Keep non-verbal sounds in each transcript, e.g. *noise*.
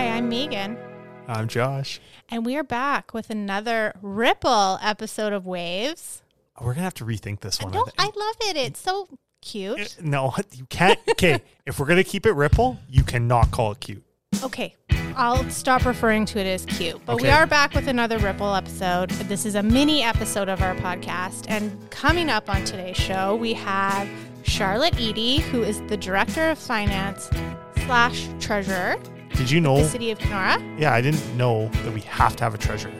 Hi, I'm Megan, I'm Josh. and we are back with another Ripple episode of Waves. We're gonna have to rethink this one. No, think. I love it. It's so cute. Uh, no, you can't. Okay, *laughs* if we're gonna keep it Ripple, you cannot call it cute. Okay, I'll stop referring to it as cute. But we are back with another Ripple episode. This is a mini episode of our podcast. And coming up on today's show, we have Charlotte Edie, who is the Director of Finance slash Treasurer, Did you know the? City of Kenora. Yeah, I didn't know that we have to have a treasurer.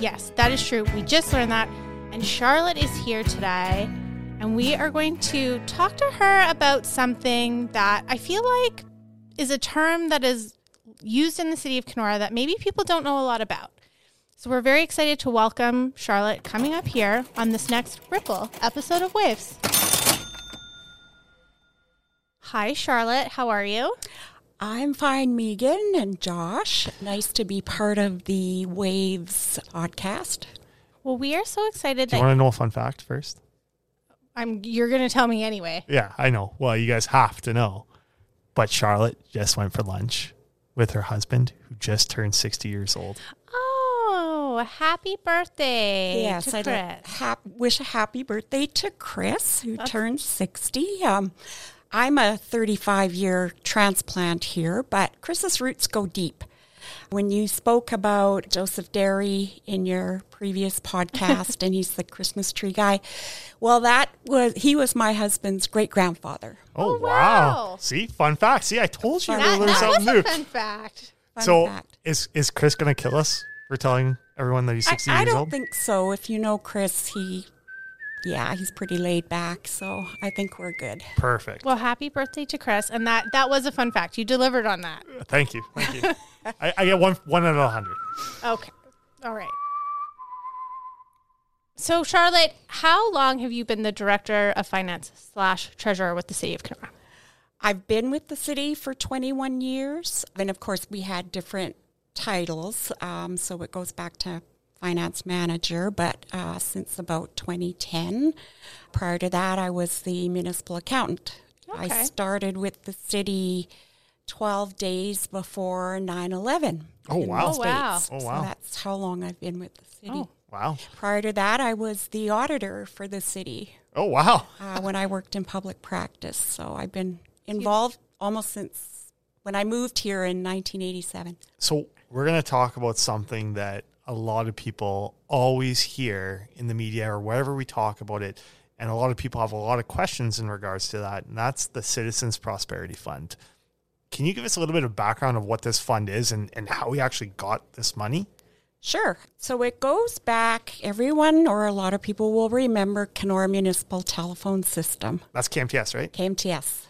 Yes, that is true. We just learned that. And Charlotte is here today. And we are going to talk to her about something that I feel like is a term that is used in the city of Kenora that maybe people don't know a lot about. So we're very excited to welcome Charlotte coming up here on this next Ripple episode of Waves. Hi, Charlotte. How are you? I'm fine, Megan and Josh. Nice to be part of the Waves podcast. Well, we are so excited Do you that want to know a fun fact first? I'm you're going to tell me anyway. Yeah, I know. Well, you guys have to know. But Charlotte just went for lunch with her husband, who just turned 60 years old. Oh, happy birthday yes, to I'd Chris. like hap- wish a happy birthday to Chris, who turned 60. Um, I'm a 35 year transplant here, but Chris's roots go deep. When you spoke about Joseph Derry in your previous podcast, *laughs* and he's the Christmas tree guy, well, that was he was my husband's great grandfather. Oh, Oh, wow. wow. See, fun fact. See, I told you you're that, to learn that was something a new. fun fact. Fun so, fact. is is Chris going to kill us for telling everyone that he's 60 I years old? I don't old? think so. If you know Chris, he, yeah, he's pretty laid back. So I think we're good. Perfect. Well, happy birthday to Chris, and that that was a fun fact. You delivered on that. Thank you. Thank you. *laughs* I, I get one one out of a hundred. Okay, all right. So, Charlotte, how long have you been the director of finance slash treasurer with the city of Kenora? I've been with the city for 21 years. And of course, we had different titles. Um, so it goes back to finance manager, but uh, since about 2010. Prior to that, I was the municipal accountant. I started with the city 12 days before 9 11. Oh, wow. Oh, wow. Oh, wow. So that's how long I've been with the city. Oh. Wow. Prior to that, I was the auditor for the city Oh, wow. uh, when I worked in public practice. So I've been involved almost since when I moved here in 1987. So we're going to talk about something that a lot of people always hear in the media or wherever we talk about it. And a lot of people have a lot of questions in regards to that. And that's the Citizens Prosperity Fund. Can you give us a little bit of background of what this fund is and, and how we actually got this money? Sure. So it goes back, everyone or a lot of people will remember Kenora Municipal Telephone System, That's KMTS, right? KMTS.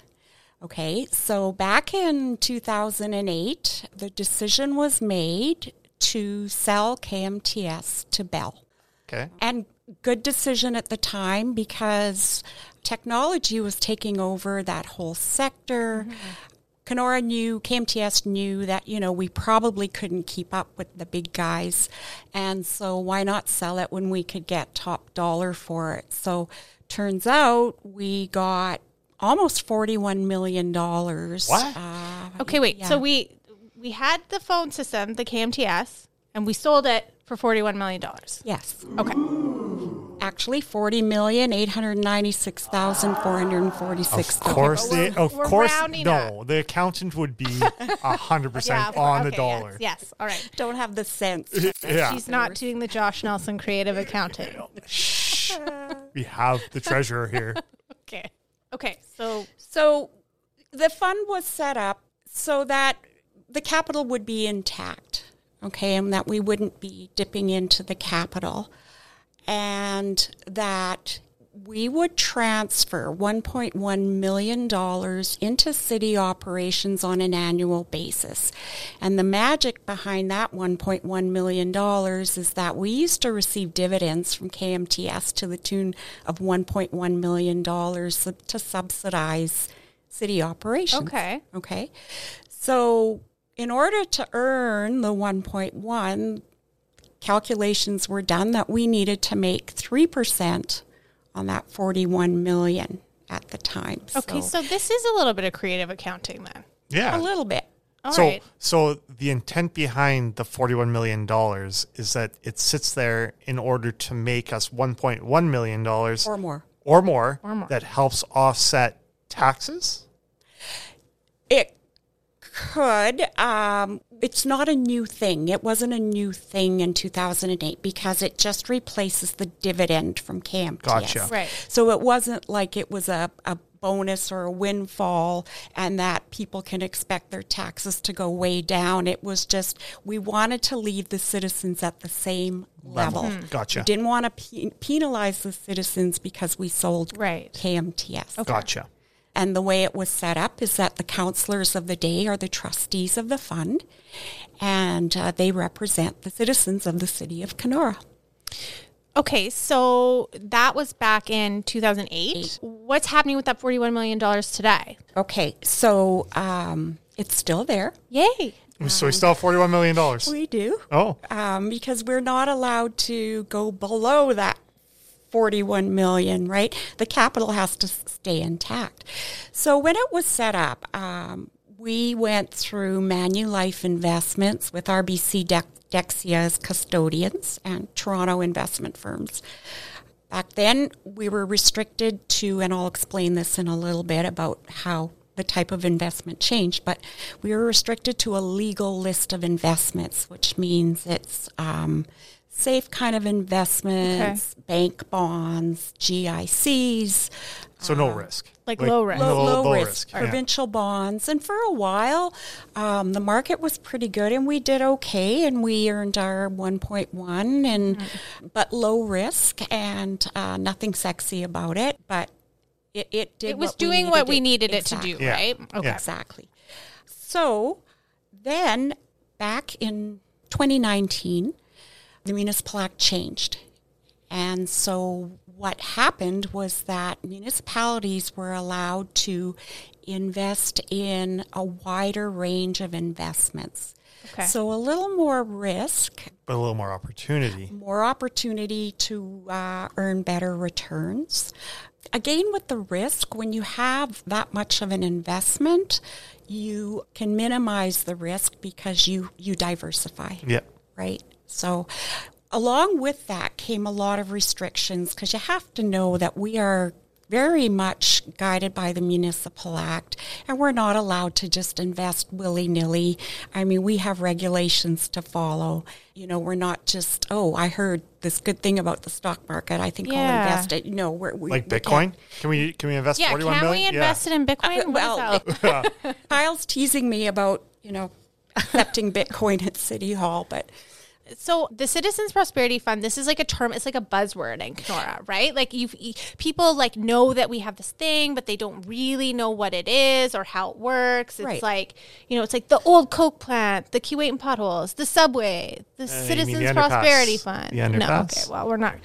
Okay, so back in 2008, the decision was made to sell KMTS to Bell. Okay. And good decision at the time because technology was taking over that whole sector. Kenora knew, KMTS knew that, you know, we probably couldn't keep up with the big guys. And so why not sell it when we could get top dollar for it? So turns out we got almost $41 million. What? Uh, Okay, wait. So we we had the phone system, the KMTS, and we sold it for forty one million dollars. yes. Okay. Actually, forty million eight hundred ninety-six thousand four hundred forty-six. Of course, but we're- the, of we're course, rounding no. The accountant would be *laughs* a hundred percent on the okay, dollar. Yes, yes. All right. don't have the sense. *laughs* Yeah, She's not doing the Josh Nelson creative accounting. Shh. we have the treasurer here. *laughs* Okay. Okay. So So the fund was set up so that the capital would be intact, okay, and that we wouldn't be dipping into the capital, and that we would transfer $1.1 million into city operations on an annual basis. And the magic behind that $1.1 million is that we used to receive dividends from KMTS to the tune of $1.1 million to subsidize city operations. okay. Okay. So, in order to earn the 1.1, calculations were done that we needed to make 3% on that 41 million at the time. Okay. So this is a little bit of creative accounting then. Yeah. a little bit. All so, right. so the intent behind the forty-one million dollars is that it sits there in order to make us one point one million dollars or more. or more, Or more. that helps offset taxes. It could. Um, it's not a new thing. It wasn't a new thing in 2008 because it just replaces the dividend from KMTS. Gotcha. Right. So it wasn't like it was a, a bonus or a windfall and that people can expect their taxes to go way down. It was just we wanted to leave the citizens at the same level. Gotcha. We didn't want to pe- penalize the citizens because we sold Right. KMTS. Gotcha. And the way it was set up is that the councilors of the day are the trustees of the fund, and uh, they represent the citizens of the city of Kenora. Okay, so that was back in 2008. What's happening with that $41 million today? Okay, so um, it's still there. Yay. So we still have forty-one million dollars. We do. Oh, Um, because we're not allowed to go below that 41 million, right? The capital has to stay intact. So when it was set up, um, we went through Manulife Investments with RBC Dex- Dexia as custodians and Toronto investment firms. Back then, we were restricted to, and I'll explain this in a little bit about how the type of investment changed, but we were restricted to a legal list of investments, which means it's um, safe kind of investments, bank bonds, GICs, so no risk. like low risk. low, low, low risk, risk, yeah. provincial bonds. And for a while, um, the market was pretty good and we did okay and we earned our 1.1 and but low risk and uh, nothing sexy about it. But it, it did It was what doing needed what we it- needed exactly. it to do, Yeah. right? Okay. Yeah. Exactly. So then back in 2019, the municipal act changed. And so what happened was that municipalities were allowed to invest in a wider range of investments. Okay. So a little more risk, But a little more opportunity. more opportunity to uh, earn better returns. Again, with the risk, when you have that much of an investment, you can minimize the risk because you, you diversify Yeah. right? So, along with that came a lot of restrictions because you have to know that we are very much guided by the Municipal Act and we're not allowed to just invest willy nilly. I mean, we have regulations to follow. You know, we're not just, oh, I heard this good thing about the stock market. I think I'll invest it. No, we're, we, Like we can't- Bitcoin? Can we can we invest Yeah, forty-one can million? we invest it in Bitcoin? What is well, that? *laughs* Kyle's teasing me about, you know, accepting Bitcoin at City Hall, but So the Citizens Prosperity Fund, this is like a term. It's like a buzzword in Kenora, right? Like you, people like know that we have this thing, but they don't really know what it is or how it works. It's Right. like you know, it's like the old Coke plant, the Keewatin potholes, the subway, the Uh, Citizens the? Prosperity Fund. The no, okay, well we're not.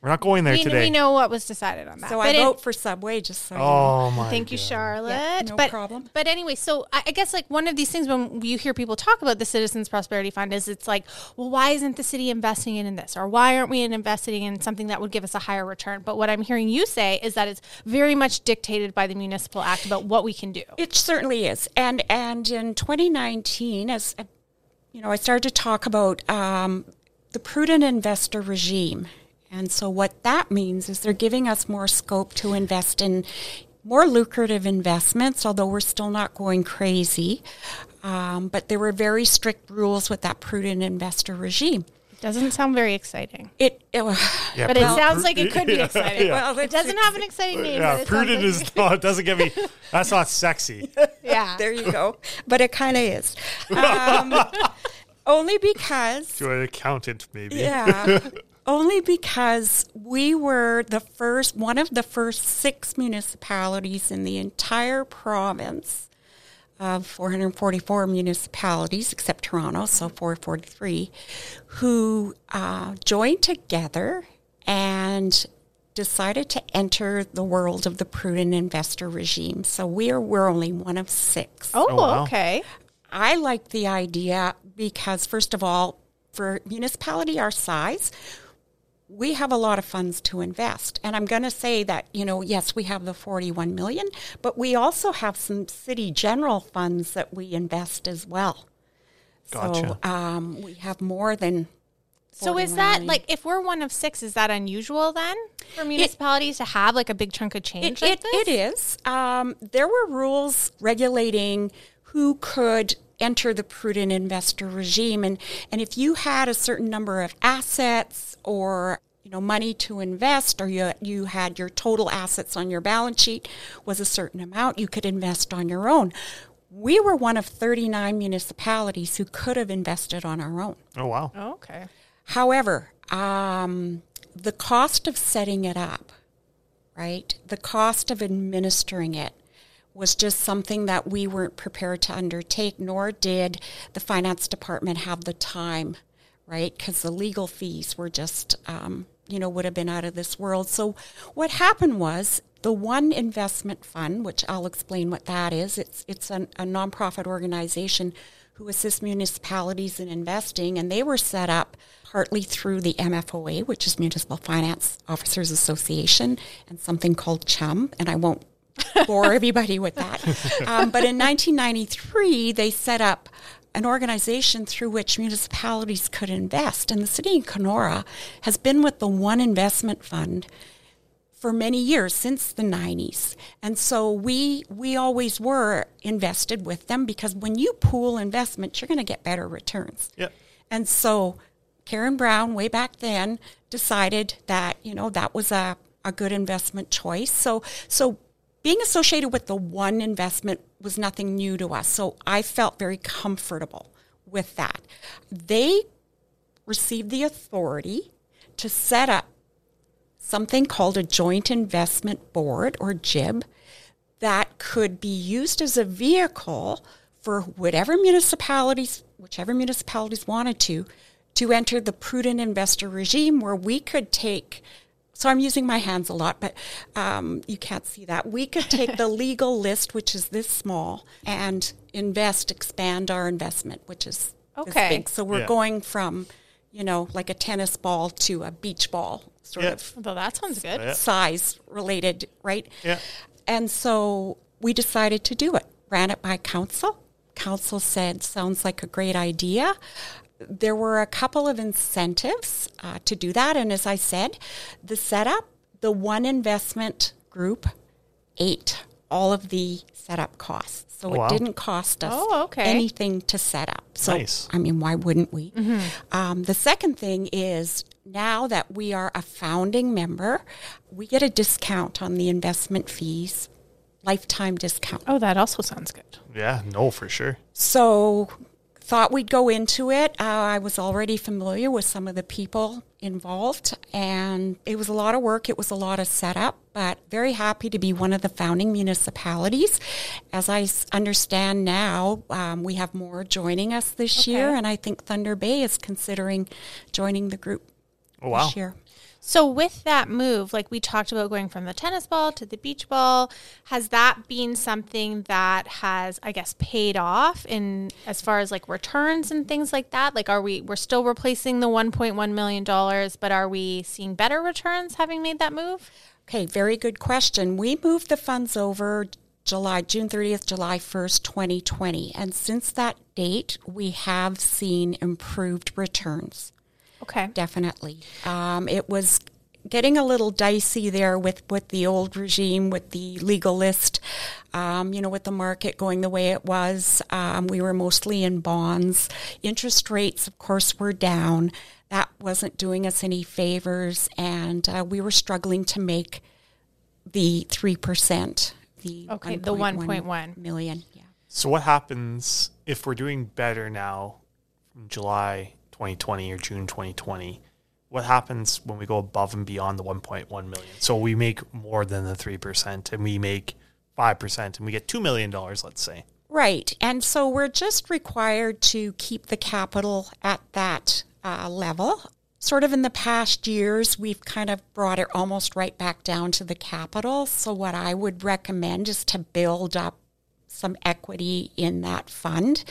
We're not going there We, today. we know what was decided on that. so but I it- vote for Subway just so you know. Oh my! Thank you, Charlotte. Yeah, no but, problem. But anyway, so I, I guess like one of these things when you hear people talk about the Citizens Prosperity Fund is it's like, well, why isn't the city investing in this, or why aren't we investing in something that would give us a higher return? But what I'm hearing you say is that it's very much dictated by the municipal act about what we can do. It certainly is. And and in 2019, as you know, I started to talk about um, the prudent investor regime. And so what that means is they're giving us more scope to invest in more lucrative investments, although we're still not going crazy. Um, but there were very strict rules with that prudent investor regime. It doesn't sound very exciting, It, it Yeah, but it sounds like it could be *laughs* exciting. yeah. Well, It doesn't have an exciting name. Yeah, but it prudent like- is not. *laughs* It doesn't give me. That's not sexy. *laughs* yeah. there you go. But it kind of is. Um, only because To an accountant, maybe. Yeah. Only because we were the first, one of the first six municipalities in the entire province of 444 municipalities, except Toronto, so 443, who uh, joined together and decided to enter the world of the prudent investor regime. So we are, we're only one of six. Oh, Oh, wow. okay. I like the idea because, first of all, for municipality our size, we have a lot of funds to invest. And I'm going to say that, you know, yes, we have the 41 million, but we also have some city general funds that we invest as well. Gotcha. So um, we have more than. So is that million. like if we're one of six, is that unusual then for municipalities to have like a big chunk of change? It, like it, this? it is. Um, there were rules regulating who could enter the prudent investor regime, and and if you had a certain number of assets or you know money to invest, or you you had your total assets on your balance sheet was a certain amount, you could invest on your own. We were one of 39 municipalities who could have invested on our own. Oh wow. Oh, okay. However, um, the cost of setting it up, right, the cost of administering it was just something that we weren't prepared to undertake, nor did the finance department have the time, right, because the legal fees were just, um, you know, would have been out of this world. So what happened was the one investment fund, which I'll explain what that is, it's, it's an, a nonprofit organization who assists municipalities in investing, and they were set up partly through the MFOA, which is Municipal Finance Officers Association, and something called CHUM, and I won't bore everybody with that. *laughs* Um, but in 1993, they set up an organization through which municipalities could invest, and the city of Kenora has been with the One Investment Fund for many years since the 90s and so we we always were invested with them because when you pool investment you're going to get better returns Yep. and so karen brown way back then decided that you know that was a, a good investment choice so so being associated with the one investment was nothing new to us so i felt very comfortable with that they received the authority to set up something called a joint investment board or JIB that could be used as a vehicle for whatever municipalities, whichever municipalities wanted to, to enter the prudent investor regime where we could take. So I'm using my hands a lot, but um, you can't see that. We could take the *laughs* legal list, which is this small, and invest, expand our investment, which is this Okay. big. So we're Yeah. going from, you know, like a tennis ball to a beach ball, sort Yeah. of Well, that sounds good. Size related, right? Yeah. And so we decided to do it. Ran it by council. Council said, sounds like a great idea. There were a couple of incentives uh, to do that. And as I said, the setup, the one investment group ate all of the setup costs. So Wow. it didn't cost us Oh, okay. anything to set up. So, Nice. I mean, why wouldn't we? Mm-hmm. Um, the second thing is now that we are a founding member, we get a discount on the investment fees, lifetime discount. Oh, that also sounds good. Yeah. No, for sure. So thought we'd go into it. Uh, I was already familiar with some of the people involved, and it was a lot of work. It was a lot of setup, but very happy to be one of the founding municipalities. As I s- understand now, um, we have more joining us this year, and I think Thunder Bay is considering joining the group Oh, wow. this year. So with that move, like we talked about going from the tennis ball to the beach ball, has that been something that has, I guess, paid off in as far as like returns and things like that? Like are we we're still replacing the 1.1 million dollars, but are we seeing better returns having made that move? Okay, very good question. We moved the funds over July, June 30th, July 1st, 2020. And since that date, we have seen improved returns, Okay. definitely. Um, it was getting a little dicey there with, with the old regime, with the legal list, um, you know, with the market going the way it was. Um, we were mostly in bonds. Interest rates, of course, were down. That wasn't doing us any favors, and uh, we were struggling to make the 3%, the Okay, the 1.1. million. Yeah. So what happens if we're doing better now from July 2020 or June 2020? What happens when we go above and beyond the 1.1 million? So we make more than the 3% and we make 5% and we get $2 million, let's say. Right. And so we're just required to keep the capital at that uh, level. Sort of in the past years, we've kind of brought it almost right back down to the capital. So, what I would recommend is to build up some equity in that fund.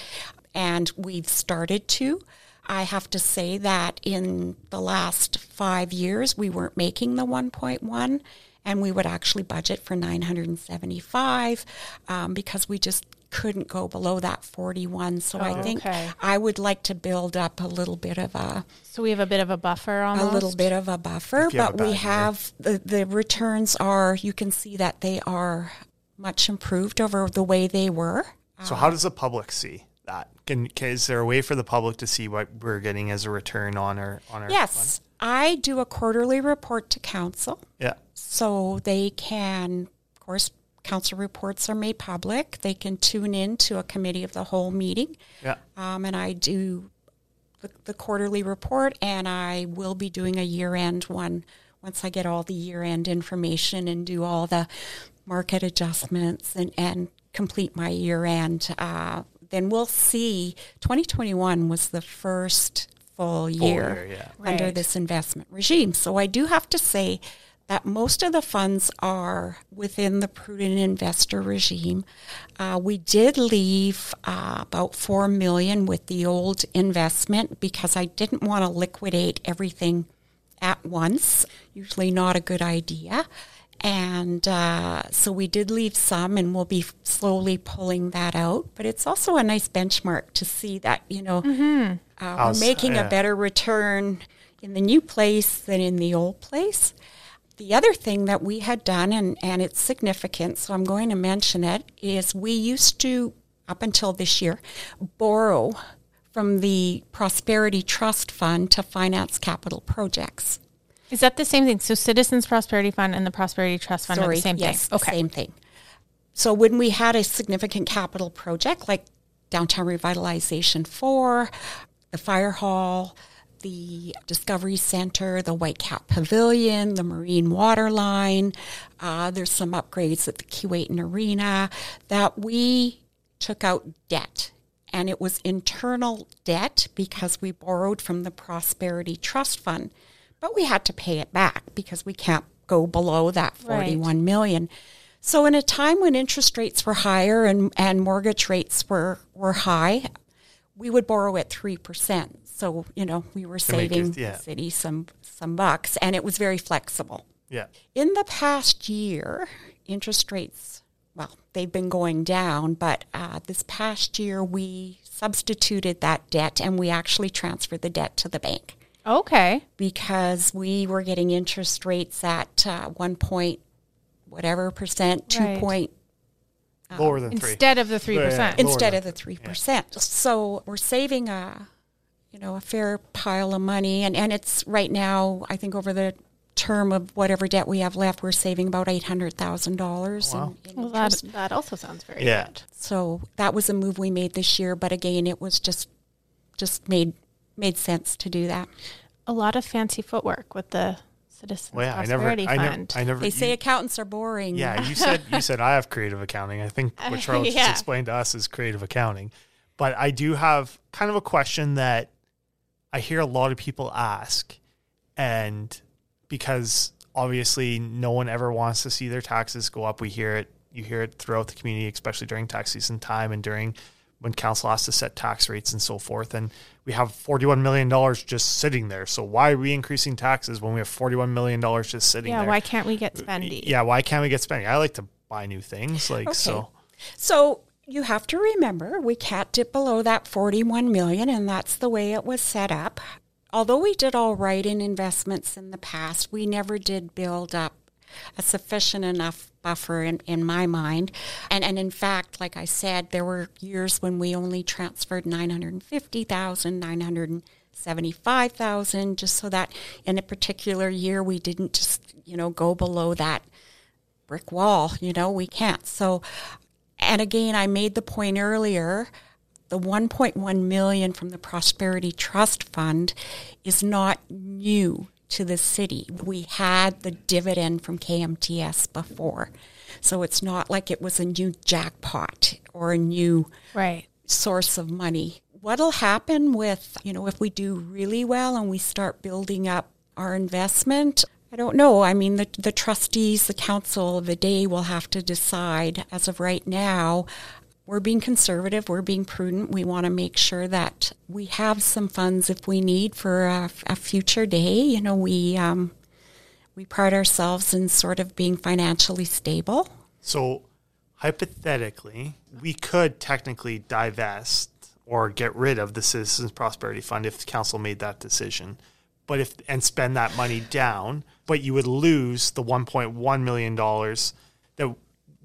And we've started to. I have to say that in the last five years, we weren't making the 1.1 and we would actually budget for 975 um, because we just couldn't go below that 41. So I think okay. I would like to build up a little bit of a So we have a bit of a buffer almost. a little bit of a buffer, If have a but we year. have the, the returns are you can see that they are much improved over the way they were. So how does the public see that? Can, can is there a way for the public to see what we're getting as a return on our on our Yes, I do a quarterly report to council, Yeah. so they can, of course, council reports are made public. They can tune in to a committee of the whole meeting, Yeah. um, and I do the, the quarterly report, and I will be doing a year end one once I get all the year end information and do all the market adjustments and, and complete my year end. Uh, then we'll see. 2021 was the first full year, year, yeah. under Right. this investment regime. So I do have to say that most of the funds are within the prudent investor regime. Uh, we did leave uh, about four million with the old investment because I didn't want to liquidate everything at once. Usually not a good idea. And uh, so we did leave some, and we'll be slowly pulling that out. But it's also a nice benchmark to see that, you know, uh, we're How's- making yeah. a better return in the new place than in the old place. The other thing that we had done, and, and it's significant, so I'm going to mention it, is we used to, up until this year, borrow from the Prosperity Trust Fund to finance capital projects. Is that the same thing? So Citizens Prosperity Fund and the Prosperity Trust Fund are the same yes, thing. the same thing. So when we had a significant capital project like downtown revitalization four, the fire hall, the Discovery Center, the White Cap Pavilion, the Marine Water Line, uh, there's some upgrades at the Keewatin Arena that we took out debt. And it was internal debt because we borrowed from the Prosperity Trust Fund. But we had to pay it back because we can't go below that Right. 41 million. So in a time when interest rates were higher and, and mortgage rates were, were high, we would borrow at 3%. So, you know, we were make it- saving yeah. the city some, some bucks and it was very flexible. Yeah. In the past year, interest rates, well, they've been going down, but uh, this past year we substituted that debt and we actually transferred the debt to the bank Okay. because we were getting interest rates at uh, one point, whatever percent, two Right. point Lower than three. Instead of the 3%. Yeah. instead of the three percent. So we're saving a, you know, a fair pile of money, and and it's right now. I think over the term of whatever debt we have left, we're saving about eight hundred thousand dollars. Wow. Well, that, that also sounds very Yeah. good. So that was a move we made this year, but again, it was just just made made sense to do that. A lot of fancy footwork with the Citizens Well, yeah, I never, Prosperity I never, Fund. I never. They say you- accountants are boring. yeah, you said you said I have creative accounting. I think what *laughs* Charlotte yeah. just explained to us is creative accounting. But I do have kind of a question that I hear a lot of people ask, and because obviously no one ever wants to see their taxes go up, we hear it. You hear it throughout the community, especially during tax season time and during when council has to set tax rates and so forth. And we have $41 million just sitting there. So why are we increasing taxes when we have $41 million just sitting there? yeah, there? why can't we get uh, spendy? Yeah, why can't we get spending? I like to buy new things, like so. So you have to remember we can't dip below that 41 million and that's the way it was set up. Although we did all right in investments in the past, we never did build up a sufficient enough buffer in, in my mind. And and in fact, like I said, there were years when we only transferred 950,000, 975,000 just so that in a particular year we didn't just, you know, go below that brick wall, you know, we can't. So and again, I made the point earlier, the 1.1 million from the Prosperity Trust Fund is not new to the city. We had the dividend from KMTS before. So it's not like it was a new jackpot or a new Right. source of money. What'll happen with, you know, if we do really well and we start building up our investment? I don't know. I mean, the, the trustees, the council of the day will have to decide. As of right now, we're being conservative, we're being prudent. We want to make sure that we have some funds if we need for a, a future day. You know, we um, we pride ourselves in sort of being financially stable. So hypothetically, we could technically divest or get rid of the Citizens Prosperity Fund if the council made that decision. But if and spend that money down, but you would lose the 1.1 million dollars that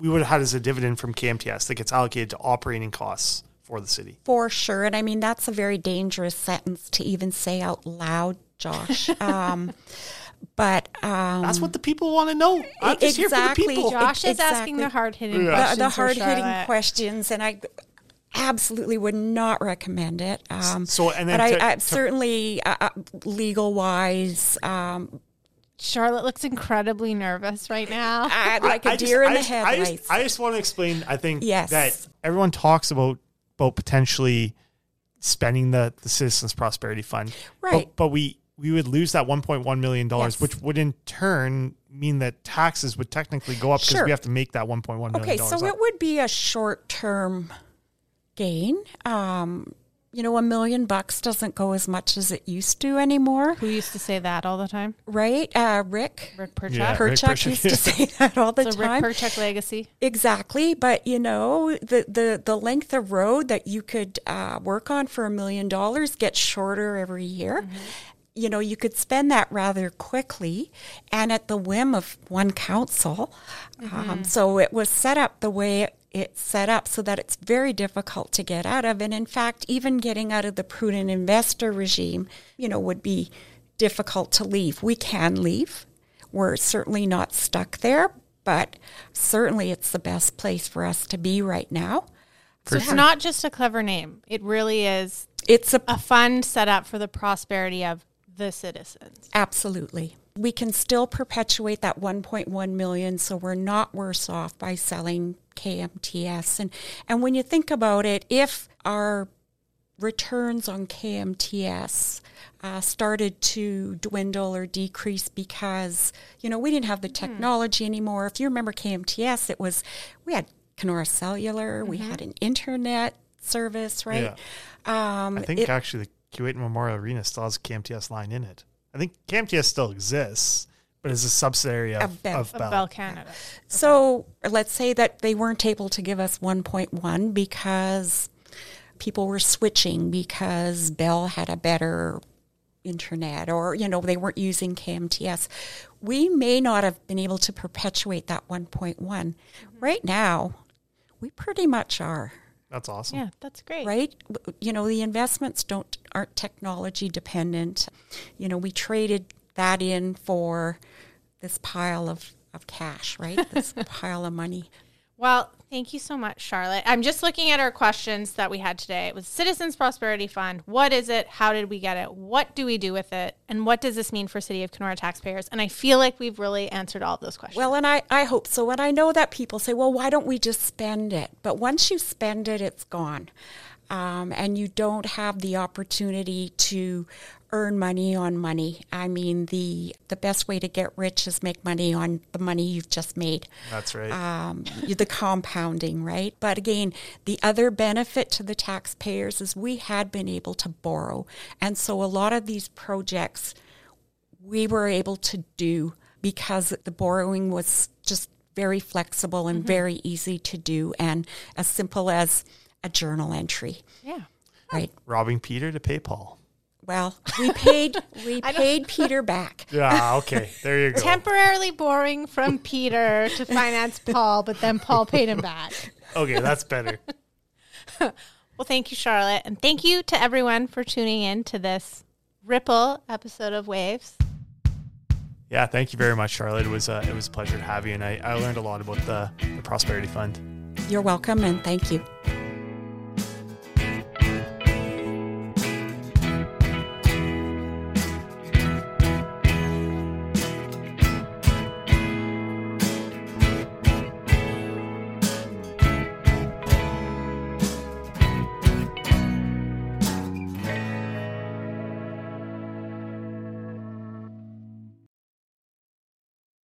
we would have had as a dividend from KMTS that gets allocated to operating costs for the city. For sure. And I mean, that's a very dangerous sentence to even say out loud, Josh. *laughs* Um, but um, That's what the people want to know. I'm just here for the Exactly. people. Josh is asking the hard hitting Yeah. questions. the, the hard hitting questions, and I absolutely would not recommend it. Um, So, and then but to- I, I to- certainly, uh, uh, legal wise, um, Charlotte looks incredibly nervous right now. *laughs* I, *laughs* like a I just- deer in the just- I headlights. just, I just want to explain. I think Yes. that everyone talks about about potentially spending the the Citizens Prosperity Fund, Right. But, but we we would lose that 1.1 million dollars, Yes. which would in turn mean that taxes would technically go up because Sure. we have to make that 1.1 million okay, so up. it would be a short term gain. Um, you know, a million bucks doesn't go as much as it used to anymore, Who used to say that all the time? right? Uh, Rick. Rick Perchuk. Yeah. Rick Perchuk Perchuk, used yeah. to say *laughs* that all the the time. Rick Perchuk legacy. Exactly, but you know the the the length of road that you could uh, work on for a million dollars gets shorter every year. You know, you could spend that rather quickly and at the whim of one council. Um, so it was set up the way it, it's set up so that it's very difficult to get out of. And in fact, even getting out of the prudent investor regime, you know, would be difficult to leave. We can leave. We're certainly not stuck there, but certainly it's the best place for us to be right now. So it's not just a clever name. It really is It's a a fund set up for the prosperity of the citizens. absolutely. We can still perpetuate that 1.1 million so we're not worse off by selling KMTS. And and when you think about it, if our returns on KMTS uh, started to dwindle or decrease because you know we didn't have the technology anymore. If you remember KMTS, it was we had Kenora Cellular, we had an internet service, right? Um, I think it- actually the Keewatin Memorial Arena still has a KMTS line in it. I think KMTS still exists, but it's a subsidiary of, Of Bell. of Of Bell. Bell Canada. So let's say that they weren't able to give us 1.1 because people were switching because Bell had a better internet or, you know, they weren't using KMTS. We may not have been able to perpetuate that 1.1. Mm-hmm. Right now, we pretty much are, That's awesome. Yeah, that's great. right? You know, the investments don't aren't technology dependent. You know, we traded that in for this pile of, of cash, right? This *laughs* pile of money. Well, thank you so much, Charlotte. I'm just looking at our questions that we had today. It was Citizens Prosperity Fund. What is it? How did we get it? What do we do with it? And what does this mean for City of Kenora taxpayers? And I feel like we've really answered all of those questions. Well, and I, I hope so. And I know that people say, well, why don't we just spend it? But once you spend it, it's gone. Um, and you don't have the opportunity to earn money on money. I mean, the the best way to get rich is make money on the money you've just made. That's right. Um, the compounding, right? But again, the other benefit to the taxpayers is we had been able to borrow, and so a lot of these projects we were able to do because the borrowing was just very flexible and very easy to do and as simple as a journal entry yeah. right Robbing Peter to pay Paul. Well *laughs* we paid we paid peter back Yeah, okay. There you *laughs* go. Temporarily borrowing from Peter to finance Paul, but then Paul paid him back. Okay, that's better. *laughs* Well, thank you, Charlotte. And thank you to everyone for tuning in to this Ripple episode of Waves. Yeah, thank you very much, Charlotte. It was uh, it was a pleasure to have you, and I, I learned a lot about the, the Prosperity Fund. you're welcome and thank you